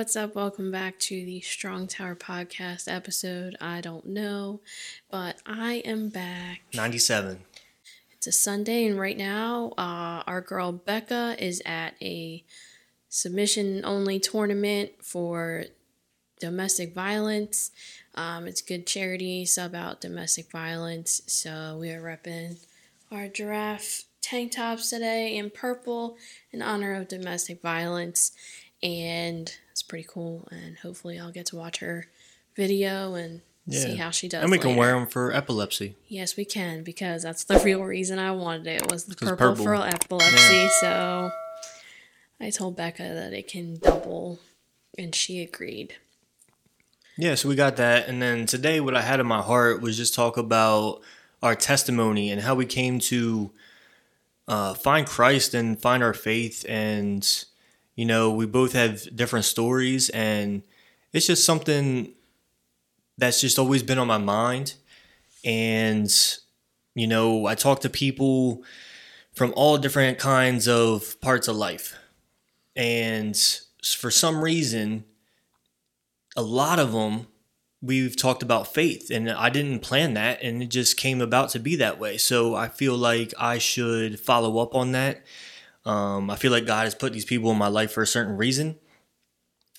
what's up? Welcome back to the Strong Tower Podcast episode. I don't know, but I am back. 97. It's a Sunday, and right now, uh, our girl Becca is at a submission only tournament for domestic violence. Um, it's good charity, sub out domestic violence. So we are repping our giraffe tank tops today in purple in honor of domestic violence. And it's pretty cool. And hopefully, I'll get to watch her video and see how she does. And we can wear them for epilepsy. Yes, we can because that's the real reason I wanted it was the purple, purple. for epilepsy. So I told Becca that it can double, and she agreed. Yeah, so we got that. And then today, what I had in my heart was just talk about our testimony and how we came to uh, find Christ and find our faith. And, you know, we both have different stories. And it's just something that's just always been on my mind. And, you know, I talk to people from all different kinds of parts of life. And for some reason, a lot of them we've talked about faith and i didn't plan that and it just came about to be that way so i feel like i should follow up on that um, i feel like god has put these people in my life for a certain reason.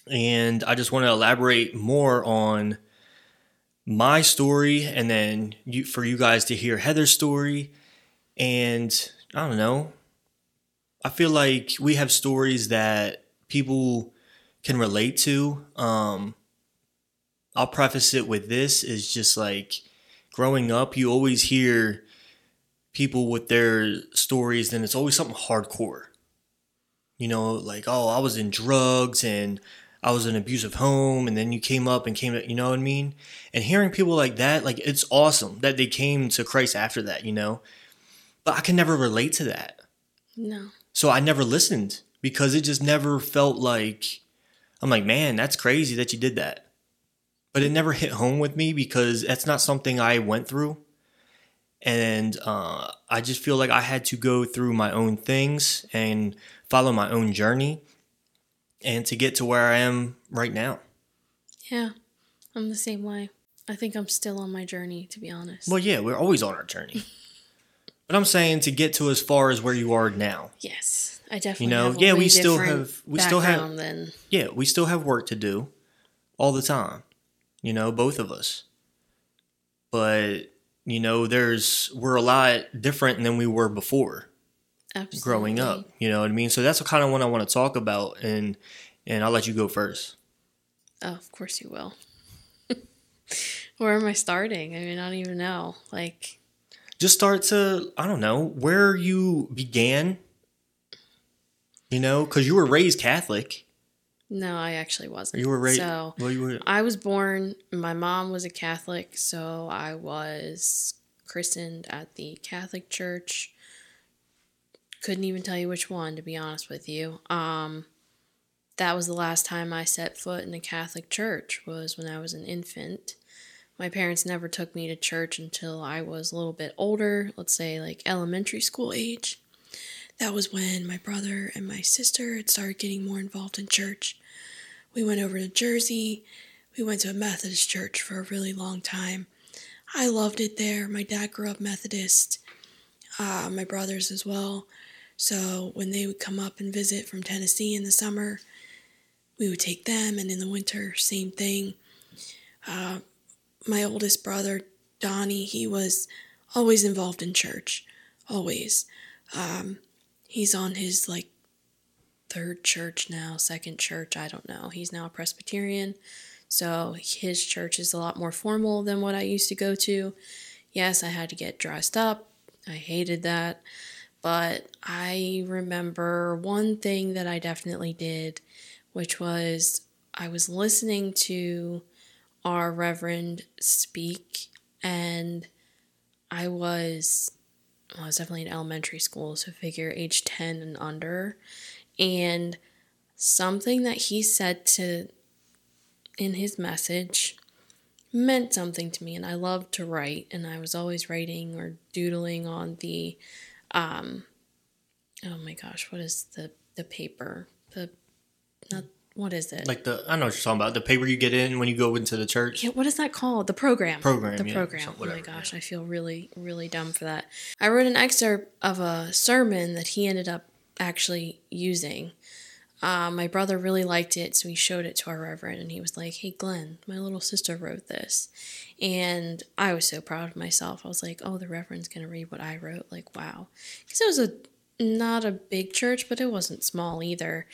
And i just want to elaborate more on my story and then you, for you guys to hear heather's story. And i don't know. I feel like we have stories that people can relate to. Um, I'll preface it with this is just like growing up, you always hear people with their stories, and it's always something hardcore. You know, like, oh, I was in drugs and I was in an abusive home, and then you came up and came, you know what I mean? And hearing people like that, like, it's awesome that they came to Christ after that, you know? But I can never relate to that. No. So I never listened because it just never felt like, I'm like, man, that's crazy that you did that but it never hit home with me because that's not something I went through. And uh, I just feel like I had to go through my own things and follow my own journey and to get to where I am right now. Yeah, I'm the same way. I think I'm still on my journey, to be honest. Well, yeah, we're always on our journey. but I'm saying to get to as far as where you are now. yes, I definitely. You know, have yeah, we still have- we still have- Than, Yeah, we still have work to do all the time. You know, both of us. But, you know, there's we're a lot different than we were before. absolutely. growing up. You know what I mean? So that's the kind of what I want to talk about, and and I'll let you go first. Oh, of course you will. Where am I starting? I mean, I don't even know. Like, Just start to I don't know where you began. You know, because you were raised Catholic. No, I actually wasn't. You were raised. So well, you were. I was born. My mom was a Catholic, so I was christened at the Catholic Church. Couldn't even tell you which one, to be honest with you. Um, that was the last time I set foot in a Catholic Church. Was when I was an infant. My parents never took me to church until I was a little bit older. Let's say like elementary school age. That was when my brother and my sister had started getting more involved in church. We went over to Jersey. We went to a Methodist church for a really long time. I loved it there. My dad grew up Methodist, uh, my brothers as well. So when they would come up and visit from Tennessee in the summer, we would take them, and in the winter, same thing. Uh, my oldest brother, Donnie, he was always involved in church, always. Um, he's on his like third church now, second church, I don't know. He's now a Presbyterian. So his church is a lot more formal than what I used to go to. Yes, I had to get dressed up. I hated that. But I remember one thing that I definitely did, which was I was listening to our Reverend speak, and I was, well, I was definitely in elementary school, so figure age 10 and under. And something that he said to in his message meant something to me and I loved to write and I was always writing or doodling on the um oh my gosh what is the the paper the not what is it? Like the I know what you're talking about. The paper you get in when you go into the church. Yeah, what is that called? The program. Program, The yeah, program. so oh my gosh, yeah. I feel really, really dumb for that. I wrote an excerpt of a sermon that he ended up actually using. Uh, my brother really liked it, so he showed it to our reverend, and he was like, "Hey, Glenn, my little sister wrote this," and I was so proud of myself. I was like, "Oh, the reverend's gonna read what I wrote." Like, wow, because it was a not a big church, but it wasn't small either,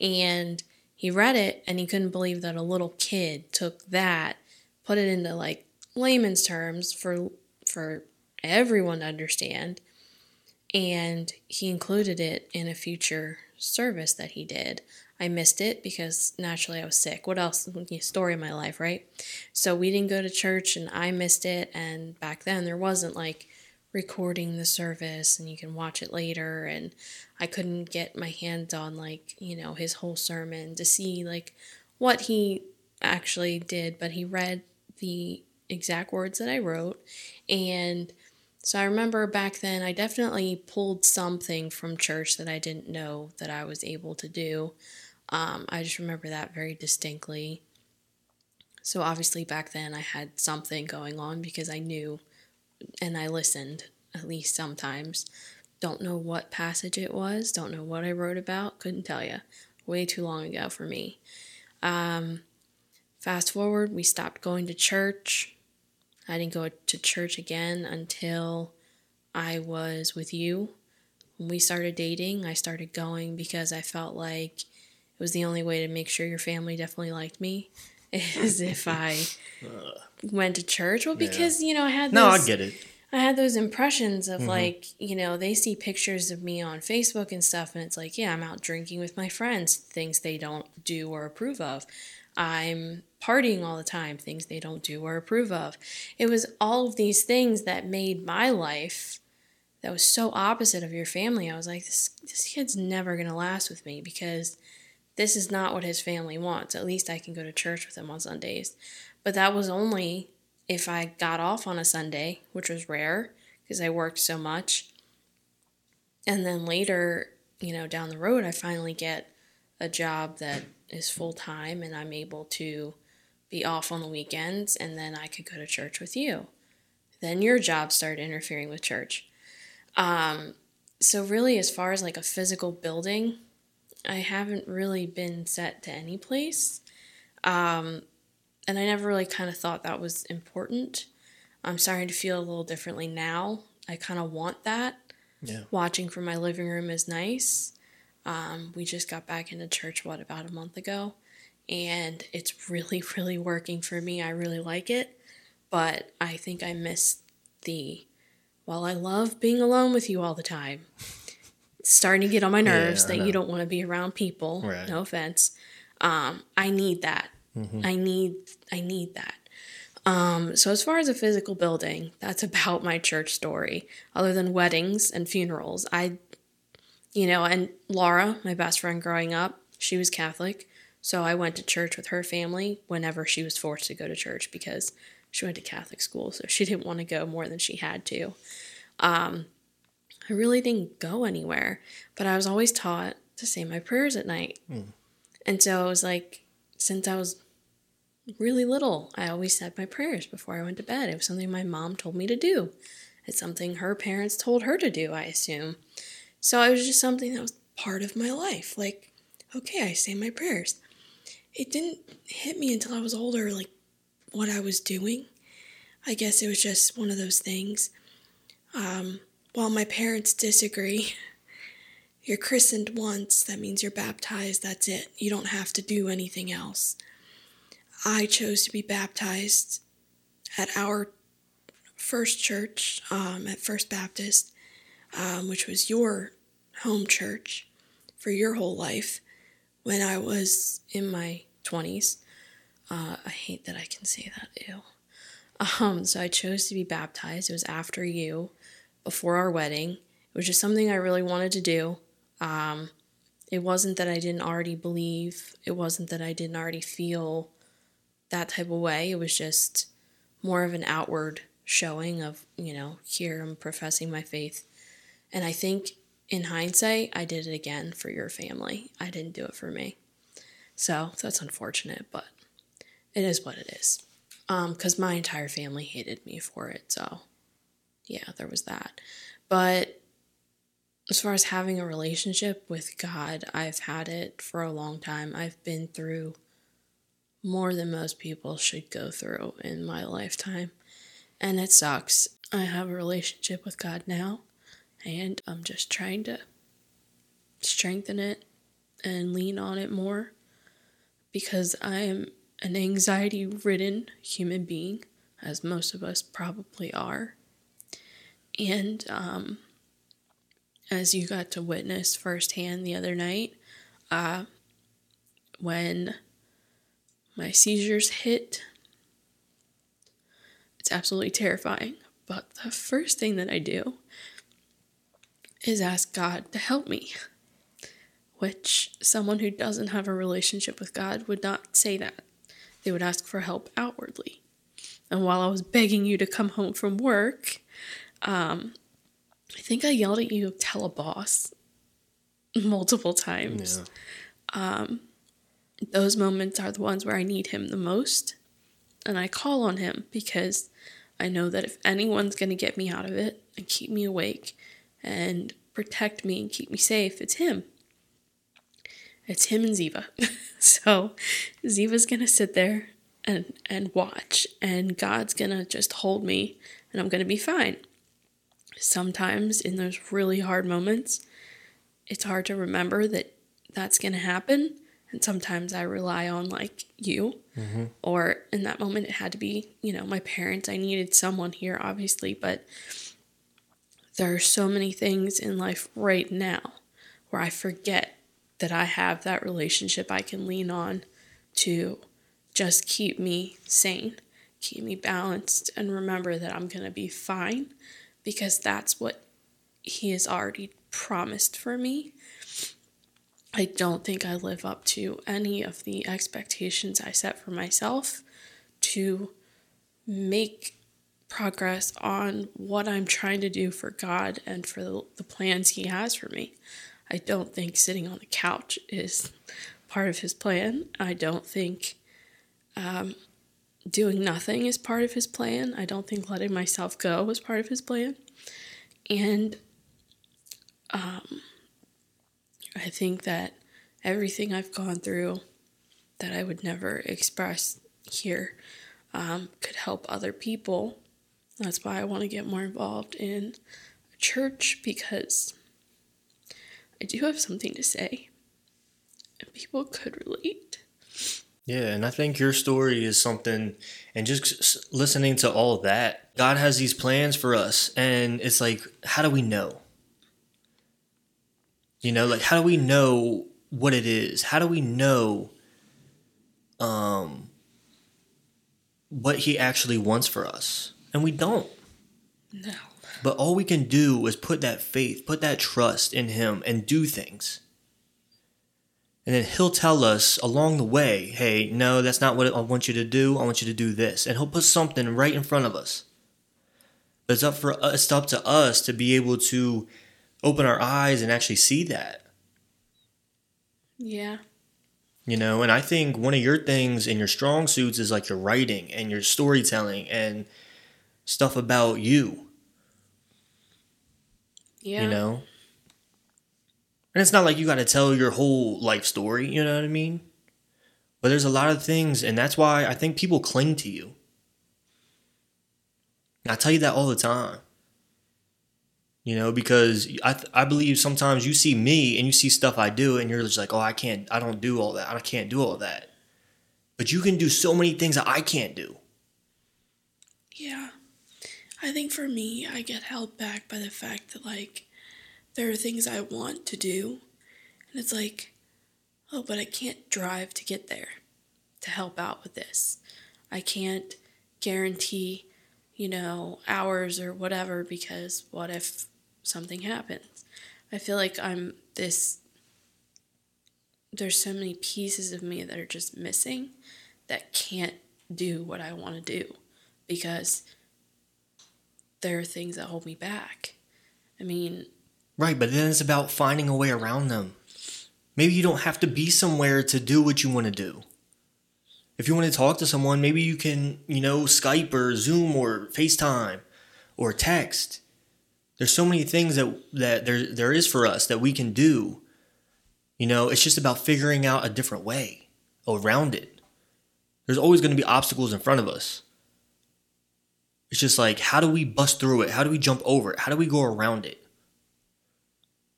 and he read it and he couldn't believe that a little kid took that, put it into like layman's terms for for everyone to understand, and he included it in a future service that he did. I missed it because naturally I was sick. What else? Story of my life, right? So we didn't go to church and I missed it. And back then there wasn't like recording the service and you can watch it later. And I couldn't get my hands on like, you know, his whole sermon to see like what he actually did. But he read the exact words that I wrote. And so I remember back then I definitely pulled something from church that I didn't know that I was able to do. Um, I just remember that very distinctly. So obviously back then I had something going on because I knew and I listened at least sometimes. Don't know what passage it was, don't know what I wrote about, couldn't tell you. Way too long ago for me. Um, fast forward, we stopped going to church. I didn't go to church again until I was with you. When we started dating, I started going because I felt like it was the only way to make sure your family definitely liked me is if I went to church. Well, because you know I had No, I get it. I had those impressions of mm-hmm. like, you know, they see pictures of me on Facebook and stuff, and it's like, yeah, I'm out drinking with my friends, things they don't do or approve of. I'm partying all the time, things they don't do or approve of. It was all of these things that made my life that was so opposite of your family. I was like, this, this kid's never going to last with me because this is not what his family wants. At least I can go to church with him on Sundays. But that was only if I got off on a Sunday, which was rare because I worked so much. And then later, you know, down the road, I finally get a job that is full time and I'm able to be off on the weekends and then I could go to church with you. Then your job started interfering with church. Um, so, really, as far as like a physical building, I haven't really been set to any place. Um, and I never really kind of thought that was important. I'm starting to feel a little differently now. I kind of want that. Yeah. Watching from my living room is nice. Um, we just got back into church, what, about a month ago? And it's really, really working for me. I really like it. But I think I miss the, while I love being alone with you all the time, it's starting to get on my nerves I that you don't want to be around people. Right. No offense. Um, I need that. I need I need that. Um, so as far as a physical building, that's about my church story. Other than weddings and funerals, I, you know, and Laura, my best friend growing up, she was Catholic, so I went to church with her family whenever she was forced to go to church because she went to Catholic school, so she didn't want to go more than she had to. Um, I really didn't go anywhere, but I was always taught to say my prayers at night, and so it was like since I was really little, I always said my prayers before I went to bed. It was something my mom told me to do. It's something her parents told her to do, I assume. So it was just something that was part of my life. Like, okay, I say my prayers. It didn't hit me until I was older, like what I was doing. I guess it was just one of those things. Um, while my parents disagree, you're christened once, that means you're baptized, that's it. You don't have to do anything else. I chose to be baptized at our first church, um, at First Baptist, um, which was your home church for your whole life when I was in my 20s. Uh, I hate that I can say that, ew. Um, so I chose to be baptized. It was after you, before our wedding. It was just something I really wanted to do. Um, it wasn't that I didn't already believe, it wasn't that I didn't already feel that type of way. It was just more of an outward showing of, you know, here I'm professing my faith. And I think in hindsight, I did it again for your family. I didn't do it for me. So that's unfortunate, but it is what it is. Um, because my entire family hated me for it. So yeah, there was that. But as far as having a relationship with God, I've had it for a long time. I've been through more than most people should go through in my lifetime. And it sucks. I have a relationship with God now, and I'm just trying to strengthen it and lean on it more because I am an anxiety ridden human being, as most of us probably are. And um, as you got to witness firsthand the other night, uh, when my seizures hit, it's absolutely terrifying. But the first thing that I do is ask God to help me, which someone who doesn't have a relationship with God would not say that. They would ask for help outwardly. And while I was begging you to come home from work, um, I think I yelled at you, tell a boss, multiple times. Yeah. Um, those moments are the ones where I need him the most. And I call on him because I know that if anyone's going to get me out of it and keep me awake and protect me and keep me safe, it's him. It's him and Ziva. so Ziva's to sit there and, and watch, and God's to just hold me, and I'm to be fine. Sometimes in those really hard moments, it's hard to remember that that's to happen and sometimes I rely on like you. Mm-hmm. Or in that moment, it had to be, you know, my parents. I needed someone here, obviously, but there are so many things in life right now where I forget that I have that relationship I can lean on to just keep me sane, keep me balanced, and remember that I'm going to be fine because that's what He has already promised for me. I don't think I live up to any of the expectations I set for myself to make progress on what I'm trying to do for God and for the plans He has for me. I don't think sitting on the couch is part of His plan. I don't think um, doing nothing is part of His plan. I don't think letting myself go is part of His plan. And um, I think that everything I've gone through that I would never express here um, could help other people. That's why I want to get more involved in church because I do have something to say and people could relate. Yeah, and I think your story is something, and just listening to all that, God has these plans for us, and it's like, how do we know? You know, like how do we know what it is? How do we know um what he actually wants for us? And we don't. No. But all we can do is put that faith, put that trust in him and do things. And then he'll tell us along the way, hey, no, that's not what I want you to do. I want you to do this. And he'll put something right in front of us. But it's up for it's up to us to be able to open our eyes and actually see that. Yeah. You know, and I think one of your things in your strong suits is like your writing and your storytelling and stuff about you. Yeah. You know? And it's not like you got to tell your whole life story, you know what I mean? But there's a lot of things, and that's why I think people cling to you. I tell you that all the time you know because I, th- I believe sometimes you see me and you see stuff i do and you're just like oh i can't i don't do all that i can't do all that but you can do so many things that i can't do yeah i think for me i get held back by the fact that like there are things i want to do and it's like oh but i can't drive to get there to help out with this i can't guarantee you know hours or whatever because what if something happens. I feel like I'm this there's so many pieces of me that are just missing that can't do what I want to do because there are things that hold me back. I mean, right, but then it's about finding a way around them. Maybe you don't have to be somewhere to do what you want to do. If you want to talk to someone, maybe you can, you know, Skype or Zoom or FaceTime or text. There's so many things that that there there is for us that we can do. You know, it's just about figuring out a different way around it. There's always going to be obstacles in front of us. It's just like, how do we bust through it? How do we jump over it? How do we go around it?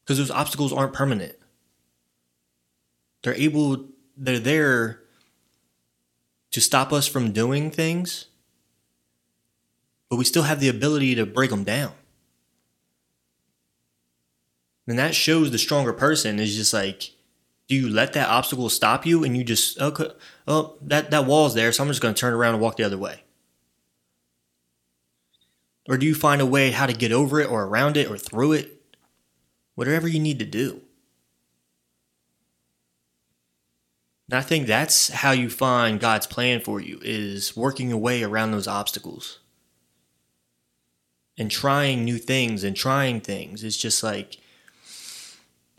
Because those obstacles aren't permanent. They're able, they're there to stop us from doing things, but we still have the ability to break them down. And that shows the stronger person is just like, do you let that obstacle stop you and you just, okay, oh, that, that wall's there, so I'm just going to turn around and walk the other way? Or do you find a way how to get over it or around it or through it? Whatever you need to do. And I think that's how you find God's plan for you is working your way around those obstacles. And trying new things and trying things. It's just like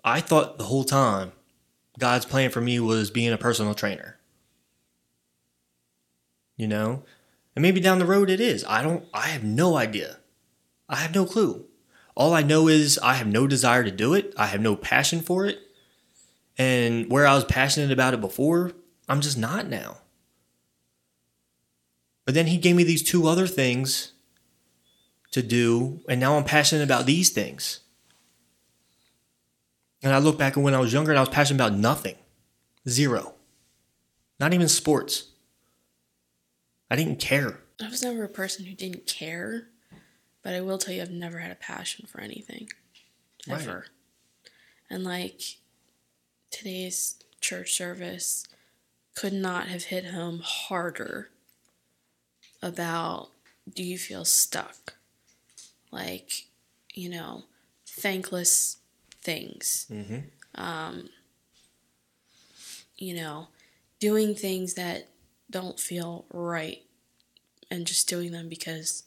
I thought the whole time God's plan for me was being a personal trainer. You know? And maybe down the road it is. I don't I have no idea. I have no clue. All I know is I have no desire to do it. I have no passion for it. And where I was passionate about it before, I'm just not now. But then he gave me these two other things to do, and now I'm passionate about these things. And I look back at when I was younger and I was passionate about nothing. Zero. Not even sports. I didn't care. I was never a person who didn't care, but I will tell you I've never had a passion for anything. Ever. Right. And like today's church service could not have hit home harder about do you feel stuck? Like, you know, thankless things. Mm-hmm. Um, you know, doing things that don't feel right and just doing them because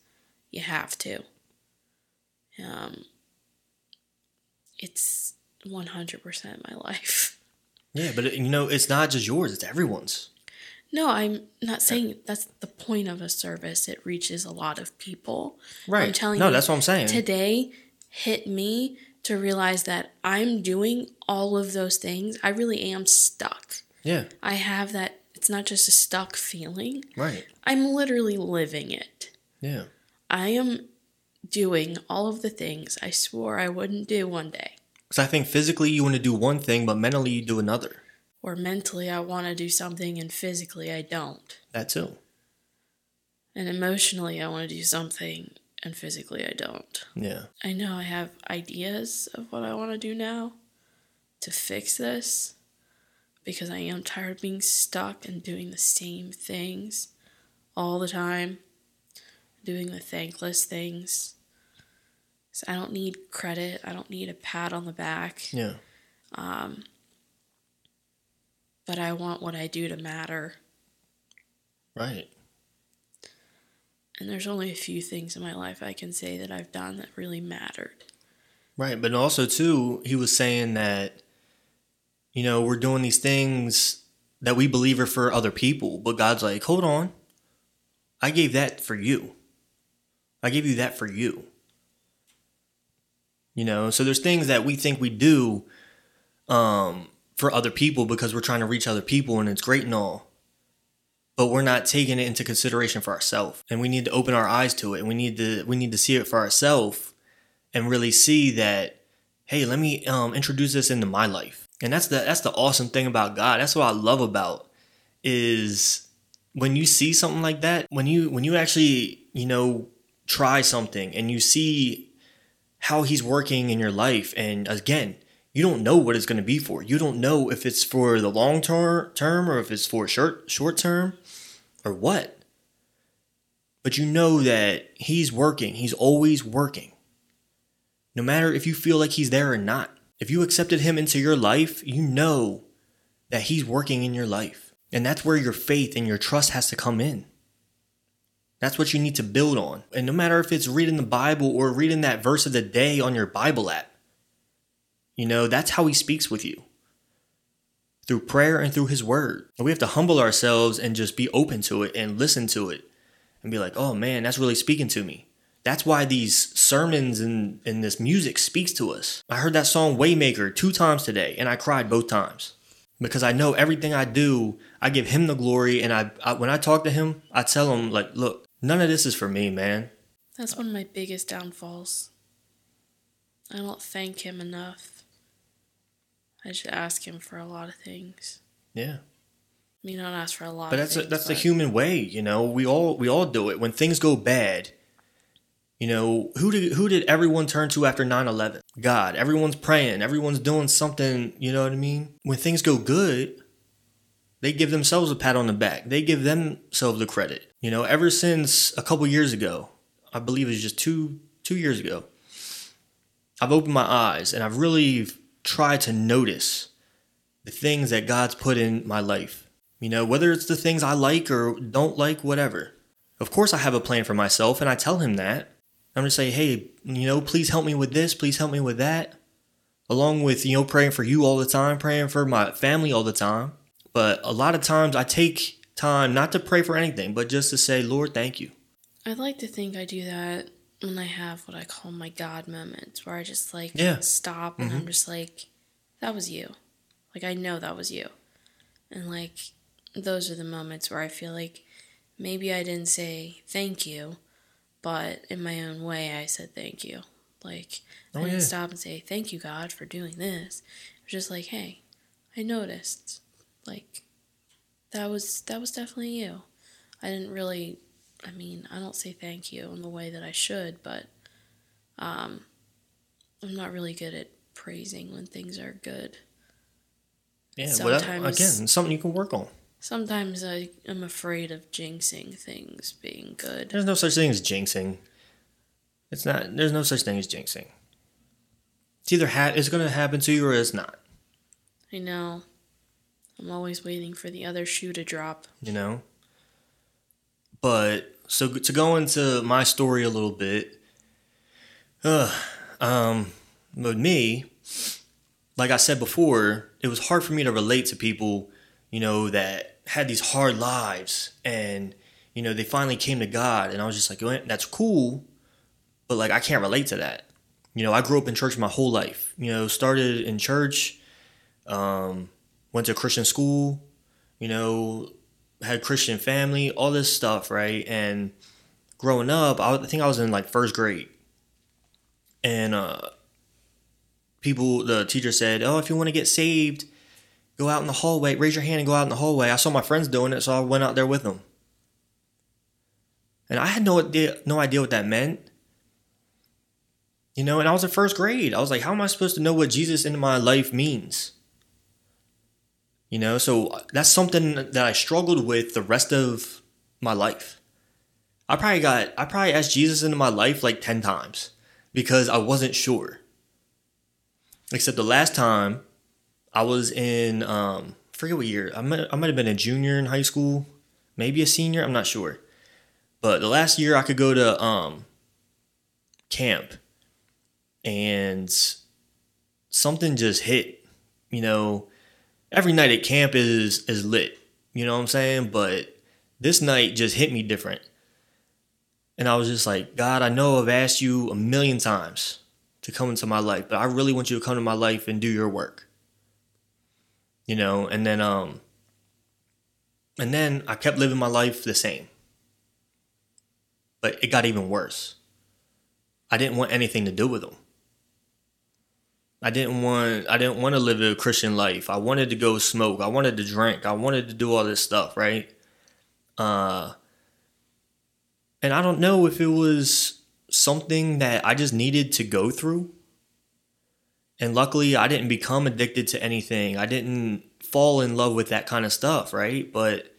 you have to. Um, it's 100% my life. Yeah, but you know, it's not just yours, it's everyone's. No, I'm not saying that's the point of a service. It reaches a lot of people. Right. I'm telling no, you. No, that's what I'm saying. Today hit me to realize that I'm doing all of those things. I really am stuck. Yeah. I have that it's not just a stuck feeling. Right. I'm literally living it. Yeah. I am doing all of the things I swore I wouldn't do one day. Because I think physically you want to do one thing, but mentally you do another. Or mentally I want to do something and physically I don't. That too. And emotionally I want to do something and physically I don't. Yeah. I know I have ideas of what I want to do now to fix this because I am tired of being stuck and doing the same things all the time, doing the thankless things. So I don't need credit. I don't need a pat on the back. Yeah. Um, but I want what I do to matter. Right. And there's only a few things in my life I can say that I've done that really mattered. Right. But also, too, he was saying that, you know, we're doing these things that we believe are for other people. But God's like, hold on. I gave that for you. I gave you that for you. You know, so there's things that we think we do um, for other people because we're trying to reach other people and it's great and all. But we're not taking it into consideration for ourselves. And we need to open our eyes to it and we need to we need to see it for ourselves and really see that, hey, let me um, introduce this into my life. And that's the that's the awesome thing about God. That's what I love about is when you see something like that, when you when you actually, you know, try something and you see how he's working in your life. And again, you don't know what it's going to be for. You don't know if it's for the long ter- term or if it's for short short term or what. But you know that he's working. He's always working. No matter if you feel like he's there or not. If you accepted him into your life, you know that he's working in your life. And that's where your faith and your trust has to come in. That's what you need to build on. And no matter if it's reading the Bible or reading that verse of the day on your Bible app, you know, that's how he speaks with you. through prayer and through his word. And we have to humble ourselves and just be open to it and listen to it and be like, oh man, that's really speaking to me. That's why these sermons and, and this music speaks to us. I heard that song Waymaker two times today and I cried both times because I know everything I do, I give him the glory. And I, I when I talk to him, I tell him like, look, none of this is for me, man. That's one of my biggest downfalls. I don't thank him enough. I should ask him for a lot of things. Yeah. I mean, don't ask for a lot. But that's things, a, that's but the human way, you know. We all we all do it when things go bad. You know, who did who did everyone turn to after 9/11? God. Everyone's praying, everyone's doing something, you know what I mean? When things go good, they give themselves a pat on the back. They give themselves the credit. You know, ever since a couple years ago, I believe it was just 2 2 years ago. I've opened my eyes and I've really tried to notice the things that God's put in my life. You know, whether it's the things I like or don't like, whatever. Of course, I have a plan for myself, and I tell him that. I'm gonna say, hey, you know, please help me with this, please help me with that. Along with, you know, praying for you all the time, praying for my family all the time. But a lot of times I take time not to pray for anything, but just to say, Lord, thank you. I'd like to think I do that when I have what I call my God moments, where I just like Yeah. stop and I'm mm-hmm. just like, that was you. Like I know that was you. And like those are the moments where I feel like maybe I didn't say thank you, but in my own way I said thank you. Like I Oh, didn't yeah. stop and say thank you God for doing this. It was just like, hey, I noticed. Like that was that was definitely you. I didn't really I mean, I don't say thank you in the way that I should, but um I'm not really good at praising when things are good. Yeah, well, that- Sometimes- again, something you can work on. Sometimes I am afraid of jinxing things being good. There's no such thing as jinxing. It's not. There's no such thing as jinxing. It's either ha- it's going to happen to you or it's not. I know. I'm always waiting for the other shoe to drop. You know. But so to go into my story a little bit. Uh, um, with me, like I said before, it was hard for me to relate to people, you know, that had these hard lives and you know they finally came to God, and I was just like, that's cool, but like I can't relate to that. You know, I grew up in church my whole life. You know, started in church, um, went to Christian school, you know, had Christian family, all this stuff, right? And growing up, I, think I was in like first grade, and uh, people, the teacher said, "Oh, if you want to get saved." Go out in the hallway, raise your hand and go out in the hallway. I saw my friends doing it, so I went out there with them. And I had no idea, no idea what that meant. You know, and I was in first grade. I was like, how am I supposed to know what Jesus in my life means? You know, so that's something that I struggled with the rest of my life. I probably got, I probably asked Jesus into my life like 10 times because I wasn't sure. Except the last time I was in, um, I forget what year, I might, I might have been a junior in high school, maybe a senior, I'm not sure. But the last year I could go to um, camp and something just hit. You know, every night at camp is is lit. You know what I'm saying? But this night just hit me different. And I was just like, God, I know I've asked you a million times to come into my life, but I really want you to come to my life and do your work. You know, and then um and then I kept living my life the same but it got even worse. I didn't want anything to do with them. I didn't want I didn't want to live a Christian life. I wanted to go smoke. I wanted to drink. I wanted to do all this stuff, right? Uh and I don't know if it was something that I just needed to go through. And luckily I didn't become addicted to anything. I didn't fall in love with that kind of stuff, right? But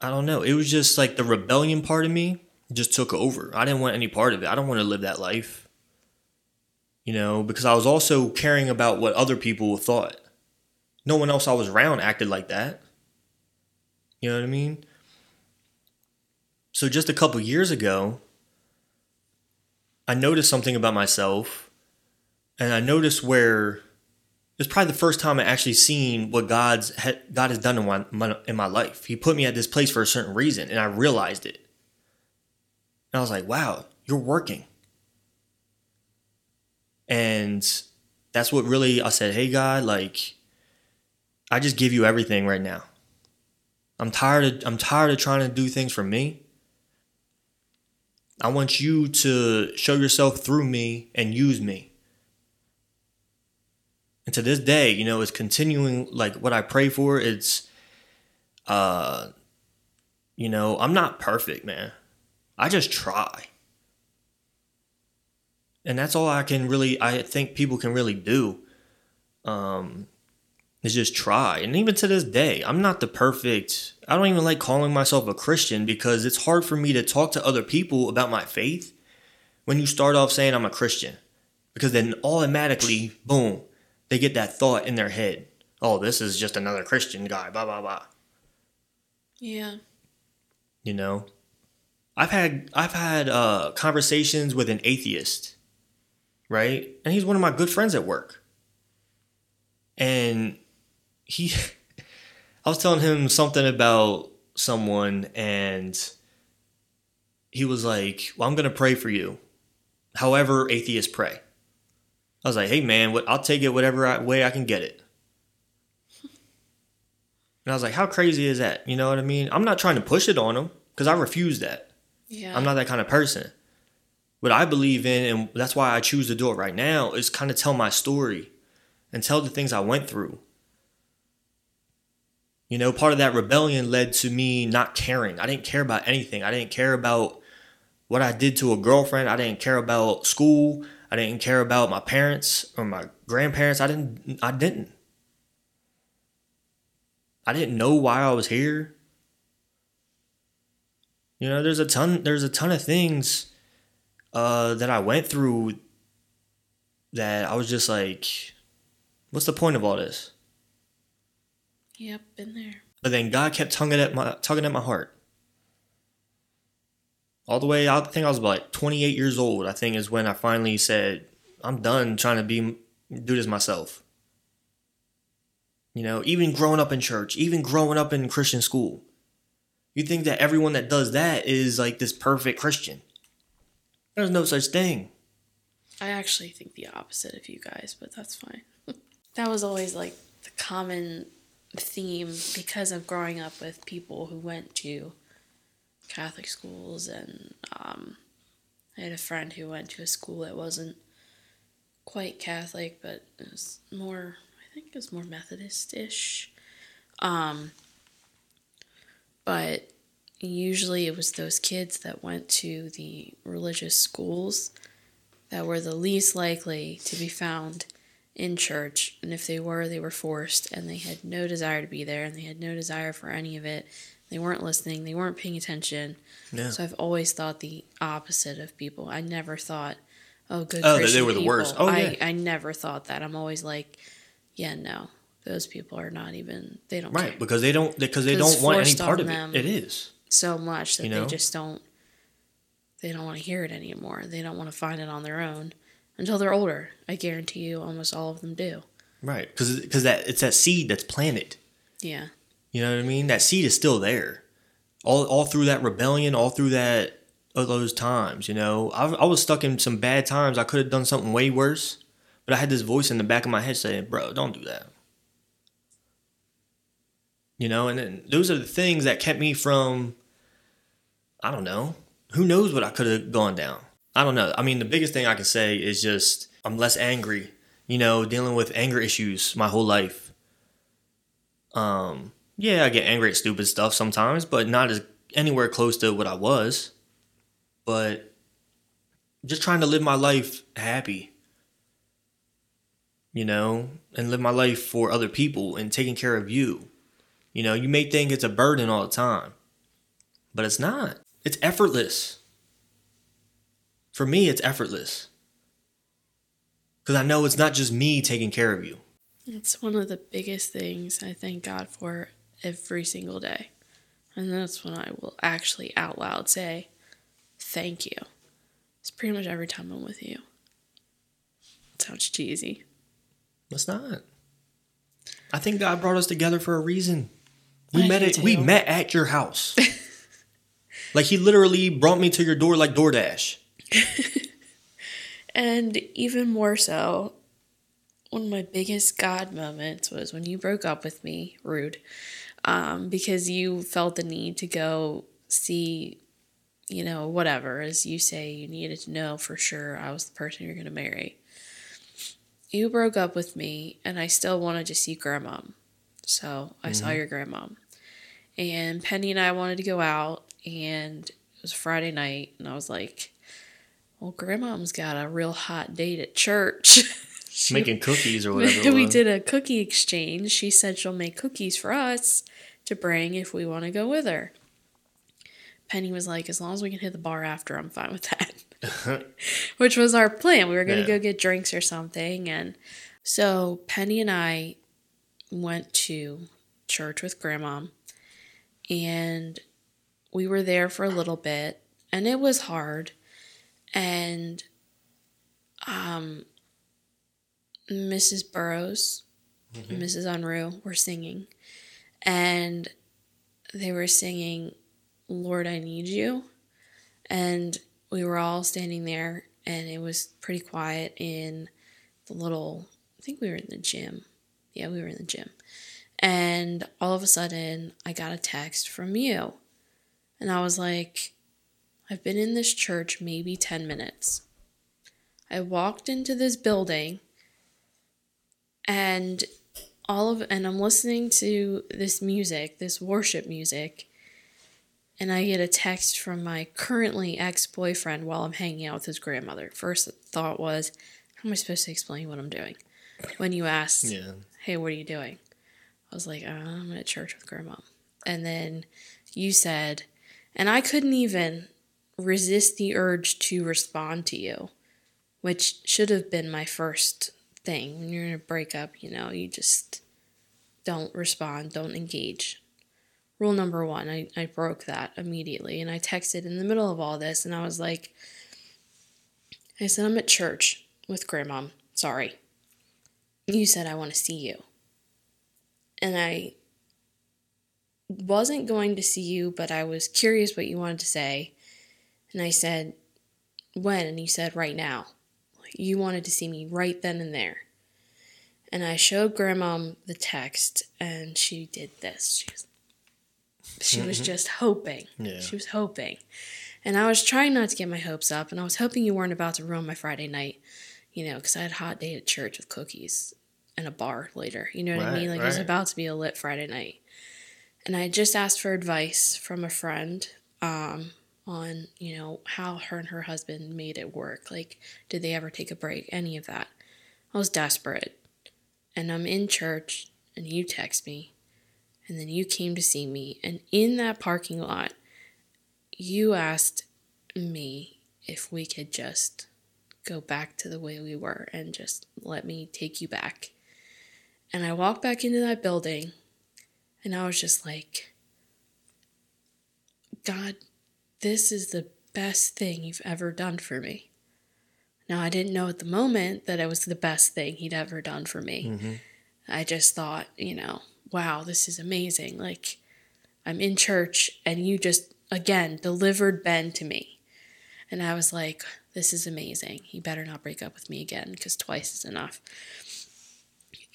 I don't know. It was just like the rebellion part of me just took over. I didn't want any part of it. I don't want to live that life. You know, because I was also caring about what other people thought. No one else I was around acted like that. You know what I mean? So just a couple years ago, I noticed something about myself and I noticed where it's probably the first time I actually seen what God's God has done in my, my in my life. He put me at this place for a certain reason, and I realized it. And I was like, "Wow, you're working." And that's what really I said, "Hey God, like I just give you everything right now. I'm tired of I'm tired of trying to do things for me. I want you to show yourself through me and use me." And to this day, you know, it's continuing like what I pray for, it's uh you know, I'm not perfect, man. I just try. And that's all I can really I think people can really do. Um is just try. And even to this day, I'm not the perfect I don't even like calling myself a Christian because it's hard for me to talk to other people about my faith when you start off saying I'm a Christian. Because then automatically, boom, they get that thought in their head. Oh, this is just another Christian guy, blah blah blah. Yeah. You know? I've had I've had uh, conversations with an atheist, right? And he's one of my good friends at work. And he I was telling him something about someone and he was like, "Well, I'm going to pray for you." However, atheists pray. I was like, "Hey man, what I'll take it whatever I, way I can get it." And I was like, "How crazy is that?" You know what I mean? I'm not trying to push it on them because I refuse that. Yeah. I'm not that kind of person. What I believe in, and that's why I choose to do it right now, is kind of tell my story and tell the things I went through. You know, part of that rebellion led to me not caring. I didn't care about anything. I didn't care about what I did to a girlfriend. I didn't care about school. I didn't care about my parents or my grandparents. I didn't I didn't. I didn't know why I was here. You know, there's a ton there's a ton of things uh that I went through that I was just like what's the point of all this? Yep, been there. But then God kept tugging at my tugging at my heart. All the way, I think I was like 28 years old. I think is when I finally said, "I'm done trying to be do this myself." You know, even growing up in church, even growing up in Christian school, you think that everyone that does that is like this perfect Christian. There's no such thing. I actually think the opposite of you guys, but that's fine. that was always like the common theme because of growing up with people who went to Catholic schools, and um, I had a friend who went to a school that wasn't quite Catholic, but it was more, I think it was more Methodist ish. Um, but usually it was those kids that went to the religious schools that were the least likely to be found in church. And if they were, they were forced and they had no desire to be there and they had no desire for any of it. They weren't listening, they weren't paying attention. Yeah. So I've always thought the opposite of people. I never thought, oh, good. Oh, that they were the people. worst. Oh, I, yeah. I never thought that. I'm always like, yeah, no, those people are not even. They don't Right, care because they don't because they don't want any part of them. it. It is. so much that You they just don't. They don't want to hear it anymore. They don't want to find it on their own until they're older. I guarantee you, almost all of them do. Right, because because that it's that seed that's planted. Yeah. You know what I mean? That seed is still there, all all through that rebellion, all through that all those times. You know, I, I was stuck in some bad times. I could have done something way worse, but I had this voice in the back of my head saying, "Bro, don't do that." You know, and then those are the things that kept me from. I don't know. Who knows what I could have gone down? I don't know. I mean, the biggest thing I can say is just I'm less angry. You know, dealing with anger issues my whole life. Um, yeah, I get angry at stupid stuff sometimes, but not as anywhere close to what I was. But just trying to live my life happy. You know, and live my life for other people and taking care of you. You know, you may think it's a burden all the time, but it's not. It's effortless. For me, it's effortless. Because I know it's not just me taking care of you. It's one of the biggest things I thank God for every single day. And that's when I will actually out loud say, thank you. It's pretty much every time I'm with you. It sounds cheesy. It's not. I think God brought us together for a reason. We I met it. We met at your house. like he literally brought me to your door like DoorDash. And even more so, one of my biggest God moments was when you broke up with me, rude, um, because you felt the need to go see, you know, whatever, as you say, you needed to know for sure I was the person you're going to marry. You broke up with me, and I still wanted to see grandma. So I saw your grandma. And Penny and I wanted to go out, and it was Friday night, and I was like, well, grandmom's got a real hot date at church. She- Making cookies or whatever. we did a cookie exchange. She said she'll make cookies for us to bring if we want to go with her. Penny was like, as long as we can hit the bar after, I'm fine with that. Which was our plan. We were going to Yeah. go get drinks or something. And so Penny and I went to church with grandma and we were there for a little bit and it was hard and um mrs burrows and mrs unruh were singing and they were singing lord i need you. And we were all standing there and it was pretty quiet in the little i think we were in the gym. Yeah we were in the gym. And all of a sudden i got a text from you. And I was like, I've been in this church maybe 10 minutes. I walked into this building and all of and I'm listening to this music, this worship music, and I get a text from my currently ex-boyfriend while I'm hanging out with his grandmother. First thought was, how am I supposed to explain what I'm doing? When you asked, Yeah. hey, what are you doing? I was like, "Uh, I'm at church with grandma. And then you said, and I couldn't even resist the urge to respond to you, which should have been my first thing. When you're in a breakup, you know, you just don't respond, don't engage. Rule number one, I, I broke that immediately. And I texted in the middle of all this, and I was like, I said, I'm at church with grandma. Sorry. You said, I want to see you. And I wasn't going to see you, but I was curious what you wanted to say. And I said, When? And you said, Right now. You wanted to see me right then and there. And I showed Grandma the text, and she did this. She was, she was just hoping. Yeah. She was hoping. And I was trying not to get my hopes up, and I was hoping you weren't about to ruin my Friday night, you know, because I had a hot date at church with cookies and a bar later. You know what I mean? Like it was about to be a lit Friday night. And I just asked for advice from a friend um, on, you know, how her and her husband made it work. Like, did they ever take a break? Any of that. I was desperate. And I'm in church, and you text me, and then you came to see me. And in that parking lot, you asked me if we could just go back to the way we were and just let me take you back. And I walked back into that building and I was just like, God, this is the best thing you've ever done for me. Now, I didn't know at the moment that it was the best thing he'd ever done for me. Mm-hmm. I just thought, you know, wow, this is amazing. Like, I'm in church and you just, again, delivered Ben to me. And I was like, this is amazing. He better not break up with me again because twice is enough.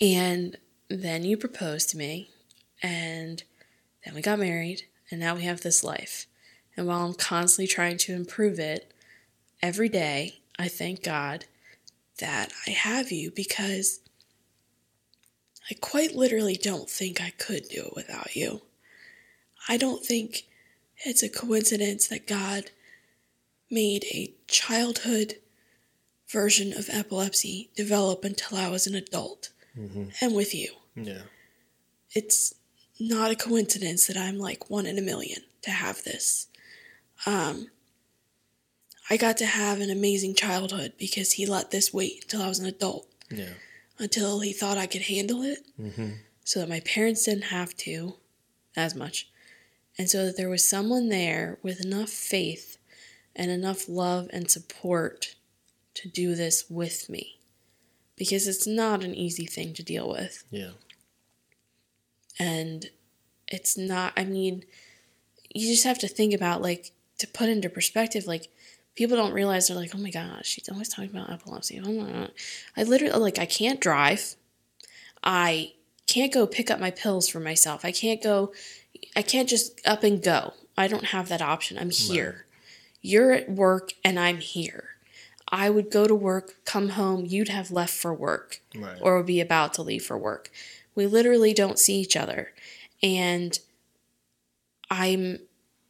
And then you proposed to me, and then we got married, and now we have this life. And while I'm constantly trying to improve it every day, I thank God that I have you because I quite literally don't think I could do it without you. I don't think it's a coincidence that God made a childhood version of epilepsy develop until I was an adult mm-hmm. and with you. Yeah. It's not a coincidence that I'm like one in a million to have this. Um, I got to have an amazing childhood because he let this wait until I was an adult, Yeah. until he thought I could handle it, so that my parents didn't have to as much, and so that there was someone there with enough faith and enough love and support to do this with me. Because it's not an easy thing to deal with. Yeah. And it's not, I mean, you just have to think about, like, to put into perspective, like, people don't realize they're like, oh my gosh, she's always talking about epilepsy. Oh my God. I literally, like, I can't drive. I can't go pick up my pills for myself. I can't go, I can't just up and go. I don't have that option. I'm here. Right. You're at work and I'm here. I would go to work, come home, you'd have left for work right. or would be about to leave for work. We literally don't see each other. And I'm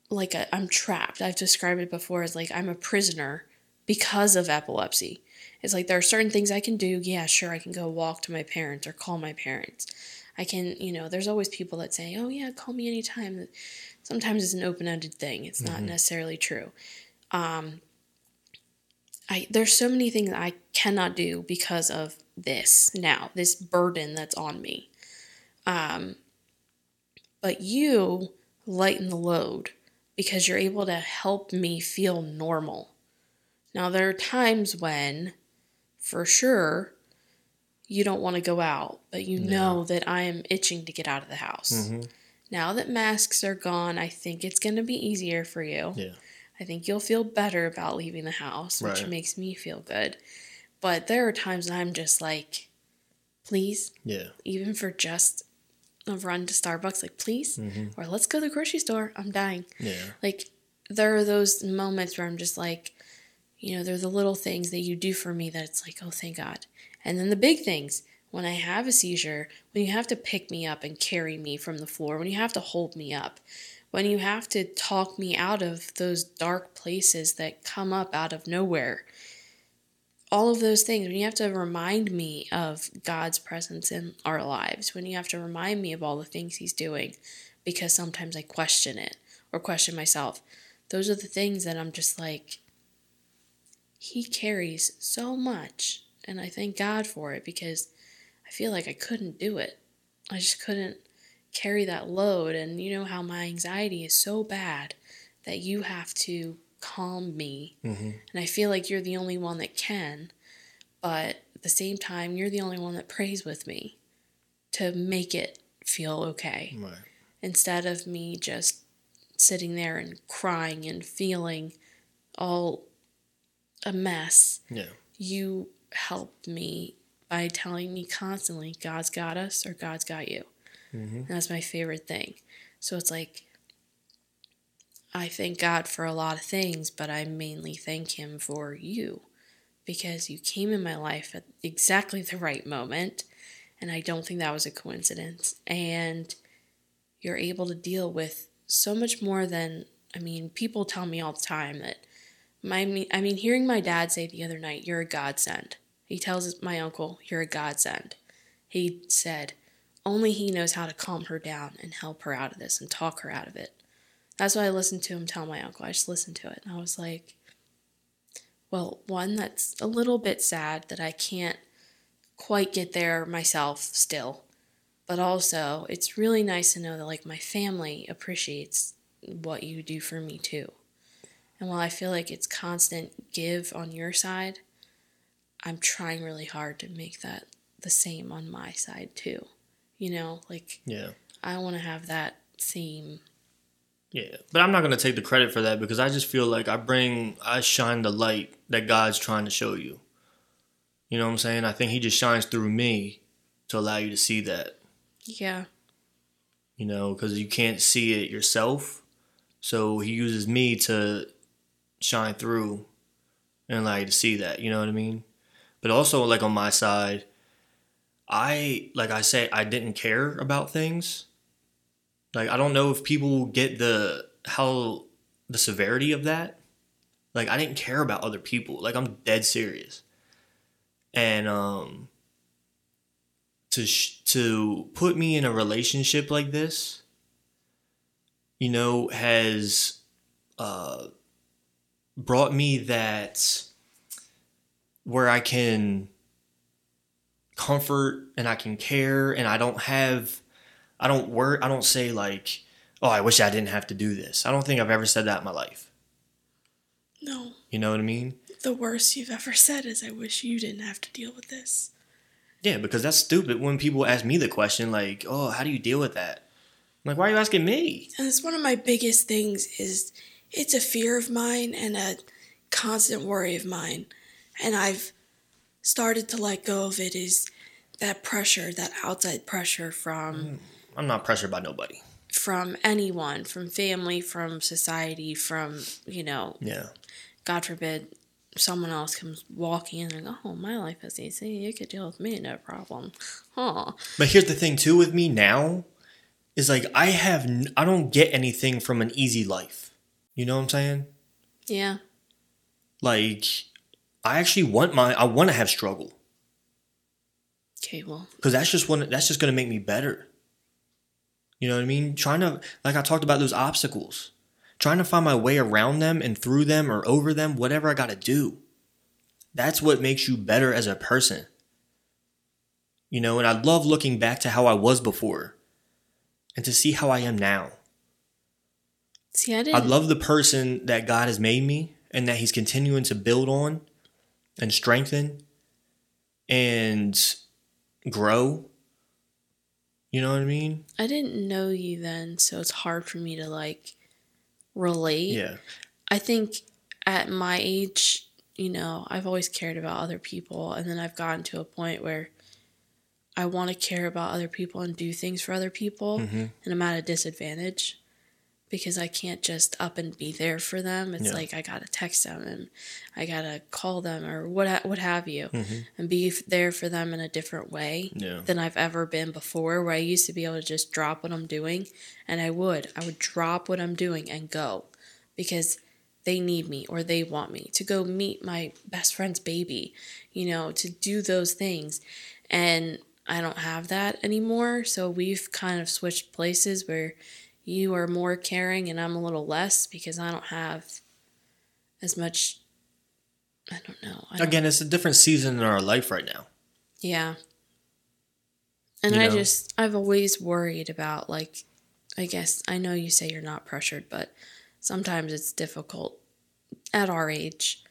like i am trapped. I've described it before as like I'm a prisoner because of epilepsy. It's like there are certain things I can do. Yeah, sure, I can go walk to my parents or call my parents. I can, you know, there's always people that say, "Oh yeah, call me anytime." Sometimes it's an open-ended thing. It's not mm-hmm. necessarily true. Um, I there's so many things I cannot do because of this now, this burden that's on me. Um, but you lighten the load because you're able to help me feel normal. Now, there are times when, for sure, you don't want to go out, but you no. know that I am itching to get out of the house. Mm-hmm. Now that masks are gone, I think it's going to be easier for you. Yeah. I think you'll feel better about leaving the house, which right. makes me feel good. But there are times I'm just like, please. Yeah. Even for just run to Starbucks, like, please. Mm-hmm. Or let's go to the grocery store. I'm dying. Yeah. Like, there are those moments where I'm just like, you know, they're the little things that you do for me that it's like, oh, thank God. And then the big things, when I have a seizure, when you have to pick me up and carry me from the floor, when you have to hold me up, when you have to talk me out of those dark places that come up out of nowhere. All of those things, when you have to remind me of God's presence in our lives, when you have to remind me of all the things He's doing, because sometimes I question it or question myself, those are the things that I'm just like, He carries so much. And I thank God for it because I feel like I couldn't do it. I just couldn't carry that load. And you know how my anxiety is so bad that you have to calm me. Mm-hmm. And I feel like you're the only one that can. But at the same time, you're the only one that prays with me to make it feel okay. Right. Instead of me just sitting there and crying and feeling all a mess. Yeah. You helped me by telling me constantly, God's got us or God's got you. Mm-hmm. that's my favorite thing. So it's like, I thank God for a lot of things, but I mainly thank Him for you because you came in my life at exactly the right moment. And I don't think that was a coincidence. And you're able to deal with so much more than, I mean, people tell me all the time that my, I mean, hearing my dad say the other night, you're a godsend. He tells my uncle, you're a godsend. He said, only he knows how to calm her down and help her out of this and talk her out of it. That's why I listened to him tell my uncle. I just listened to it and I was like, well, one, that's a little bit sad that I can't quite get there myself still. But also, it's really nice to know that like my family appreciates what you do for me too. And while I feel like it's constant give on your side, I'm trying really hard to make that the same on my side too. You know, like yeah, I want to have that same. Yeah, but I'm not gonna take the credit for that because I just feel like I bring, I shine the light that God's trying to show you. You know what I'm saying? I think He just shines through me to allow you to see that. Yeah. You know, because you can't see it yourself, so He uses me to shine through and allow you to see that. You know what I mean? But also, like on my side, I like I say I didn't care about things. Like I don't know if people get the how the severity of that. Like I didn't care about other people. Like I'm dead serious. And um to sh- to put me in a relationship like this you know has uh brought me that where I can comfort and I can care and I don't have I don't work I don't say like oh I wish I didn't have to do this. I don't think I've ever said that in my life. No. You know what I mean? The worst you've ever said is I wish you didn't have to deal with this. Yeah, because that's stupid when people ask me the question, like, oh, how do you deal with that? I'm like, why are you asking me? And it's one of my biggest things is it's a fear of mine and a constant worry of mine. And I've started to let go of it is that pressure, that outside pressure from mm. I'm not pressured by nobody. from anyone, from family, from society, from, you know, Yeah. God forbid someone else comes walking in and go, Oh, my life is easy, you could deal with me, no problem. Huh. But here's the thing too with me now is like I have n- I don't get anything from an easy life. You know what I'm saying? Yeah. Like I actually want my I want to have struggle Okay, well, because that's just one that's just going to make me better. You know what I mean? Trying to like I talked about those obstacles. Trying to find my way around them and through them or over them, whatever I got to do. That's what makes you better as a person. You know, and I love looking back to how I was before and to see how I am now. see, I I love the person that God has made me and that He's continuing to build on and strengthen and grow. You know what I mean? I didn't know you then, so it's hard for me to like relate. Yeah. I think at my age, you know, I've always cared about other people, and then I've gotten to a point where I want to care about other people and do things for other people, Mm-hmm. and I'm at a disadvantage because I can't just up and be there for them. It's Yeah. like I gotta text them and I gotta call them or what ha- what have you, Mhm. and be f- there for them in a different way Yeah. than I've ever been before, where I used to be able to just drop what I'm doing, and I would. I would drop what I'm doing and go because they need me or they want me to go meet my best friend's baby, you know, to do those things. And I don't have that anymore. So we've kind of switched places where you are more caring and I'm a little less because I don't have as much. I don't know. I don't Again, it's a different season in our life right now. yeah. And You I know? just, I've always worried about, like, I guess, I know you say you're not pressured, but sometimes it's difficult at our age.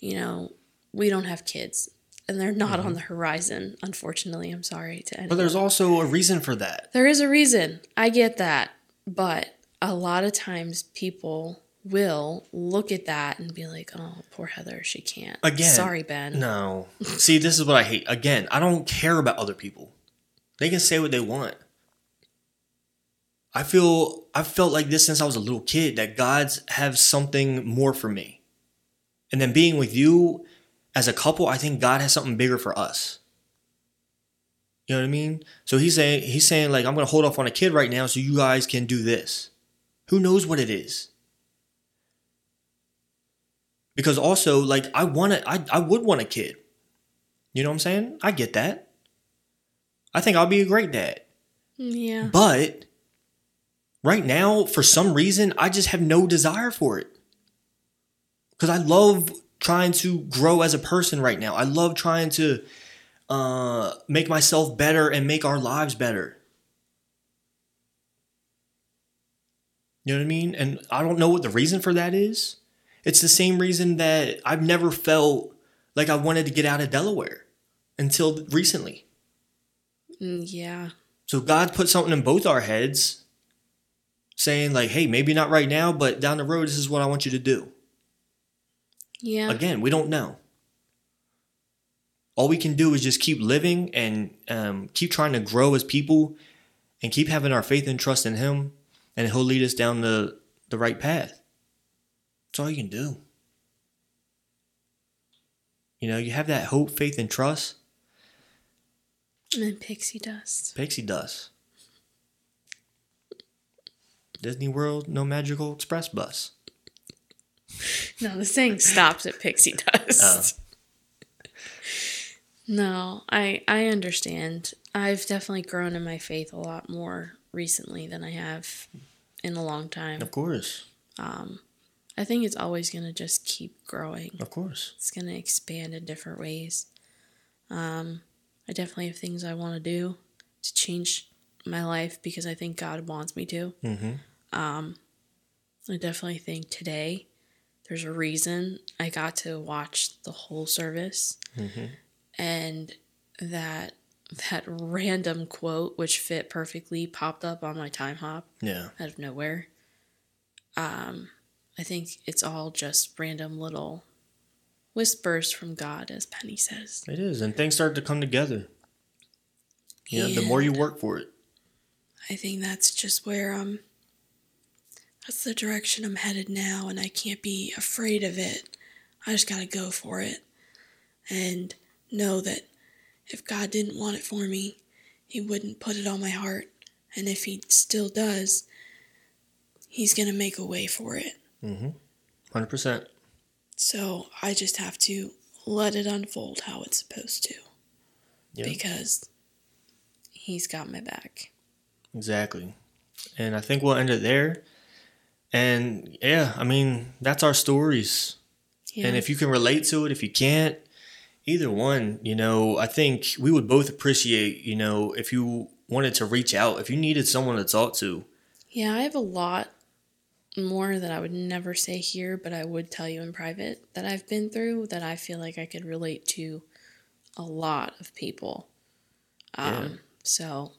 You know, we don't have kids and they're not on the horizon, unfortunately. I'm sorry to. Mm-hmm. But there's also a reason for that. There is a reason. I get that. But a lot of times people will look at that and be like, oh, poor Heather, she can't. Again, Sorry, Ben. No. See, this is what I hate. Again, I don't care about other people. They can say what they want. I feel I felt like this since I was a little kid that God's have something more for me. And then being with you as a couple, I think God has something bigger for us. You know what I mean? So he's saying he's saying like I'm gonna hold off on a kid right now so you guys can do this. Who knows what it is? Because also, like, I want to, I, I would want a kid. You know what I'm saying? I get that. I think I'll be a great dad. Yeah. But right now, for some reason, I just have no desire for it. Because I love trying to grow as a person right now. I love trying to uh, make myself better and make our lives better. You know what I mean? And I don't know what the reason for that is. It's the same reason that I've never felt like I wanted to get out of Delaware until recently. Mm, Yeah. So God put something in both our heads saying, like, hey, maybe not right now, but down the road, this is what I want you to do. Yeah. Again, we don't know. All we can do is just keep living and um, keep trying to grow as people and keep having our faith and trust in Him, and He'll lead us down the, the right path. That's all you can do. You know, you have that hope, faith, and trust. And then pixie dust. Pixie dust. Disney World, no magical express bus. No, the thing stops at pixie dust. No, I I understand. I've definitely grown in my faith a lot more recently than I have in a long time. Of course. Um, I think it's always going to just keep growing. Of course. It's going to expand in different ways. Um, I definitely have things I want to do to change my life because I think God wants me to. Mm-hmm. I definitely think today there's a reason I got to watch the whole service Mm-hmm. And that that random quote, which fit perfectly, popped up on my Timehop Yeah. out of nowhere. Um, I think it's all just random little whispers from God, as Penny says. It is. And things start to come together. yeah know, the more you work for it. I think that's just where um that's the direction I'm headed now and I can't be afraid of it. I just got to go for it and know that if God didn't want it for me, he wouldn't put it on my heart and if he still does, he's going to make a way for it. Mm-hmm. 100%. So, I just have to let it unfold how it's supposed to Yeah. because he's got my back. Exactly. And I think we'll end it there. And yeah, I mean, that's our stories. Yeah. And if you can relate to it, if you can't, either one, you know, I think we would both appreciate, you know, if you wanted to reach out, if you needed someone to talk to. Yeah, I have a lot more that I would never say here, but I would tell you in private that I've been through that I feel like I could relate to a lot of people. Um, Yeah. So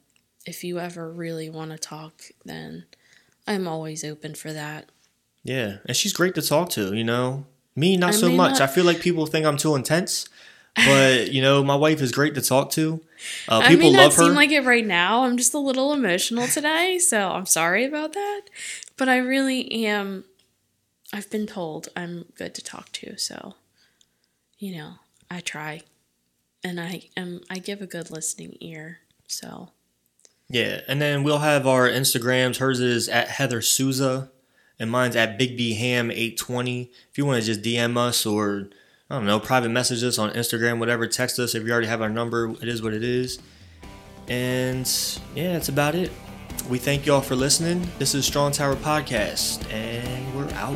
if you ever really want to talk, then I'm always open for that. Yeah. And she's great to talk to, you know. Me, not I so much. not- I feel like people think I'm too intense. But, you know, my wife is great to talk to. Uh, I people may not love her. seem like it right now. I'm just a little emotional today, so I'm sorry about that. But I really am. I've been told I'm good to talk to, so you know I try, and I am. I give a good listening ear. So Yeah, and then we'll have our Instagrams. Hers is at Heather Suza, and mine's at Big B Ham eight twenty. If you want to just DM us or I don't know, private message us on Instagram, whatever, text us. If you already have our number, it is what it is. And yeah, that's about it. We thank y'all for listening. This is Strong Tower Podcast, and we're out.